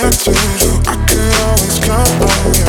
connected. I could always count on you.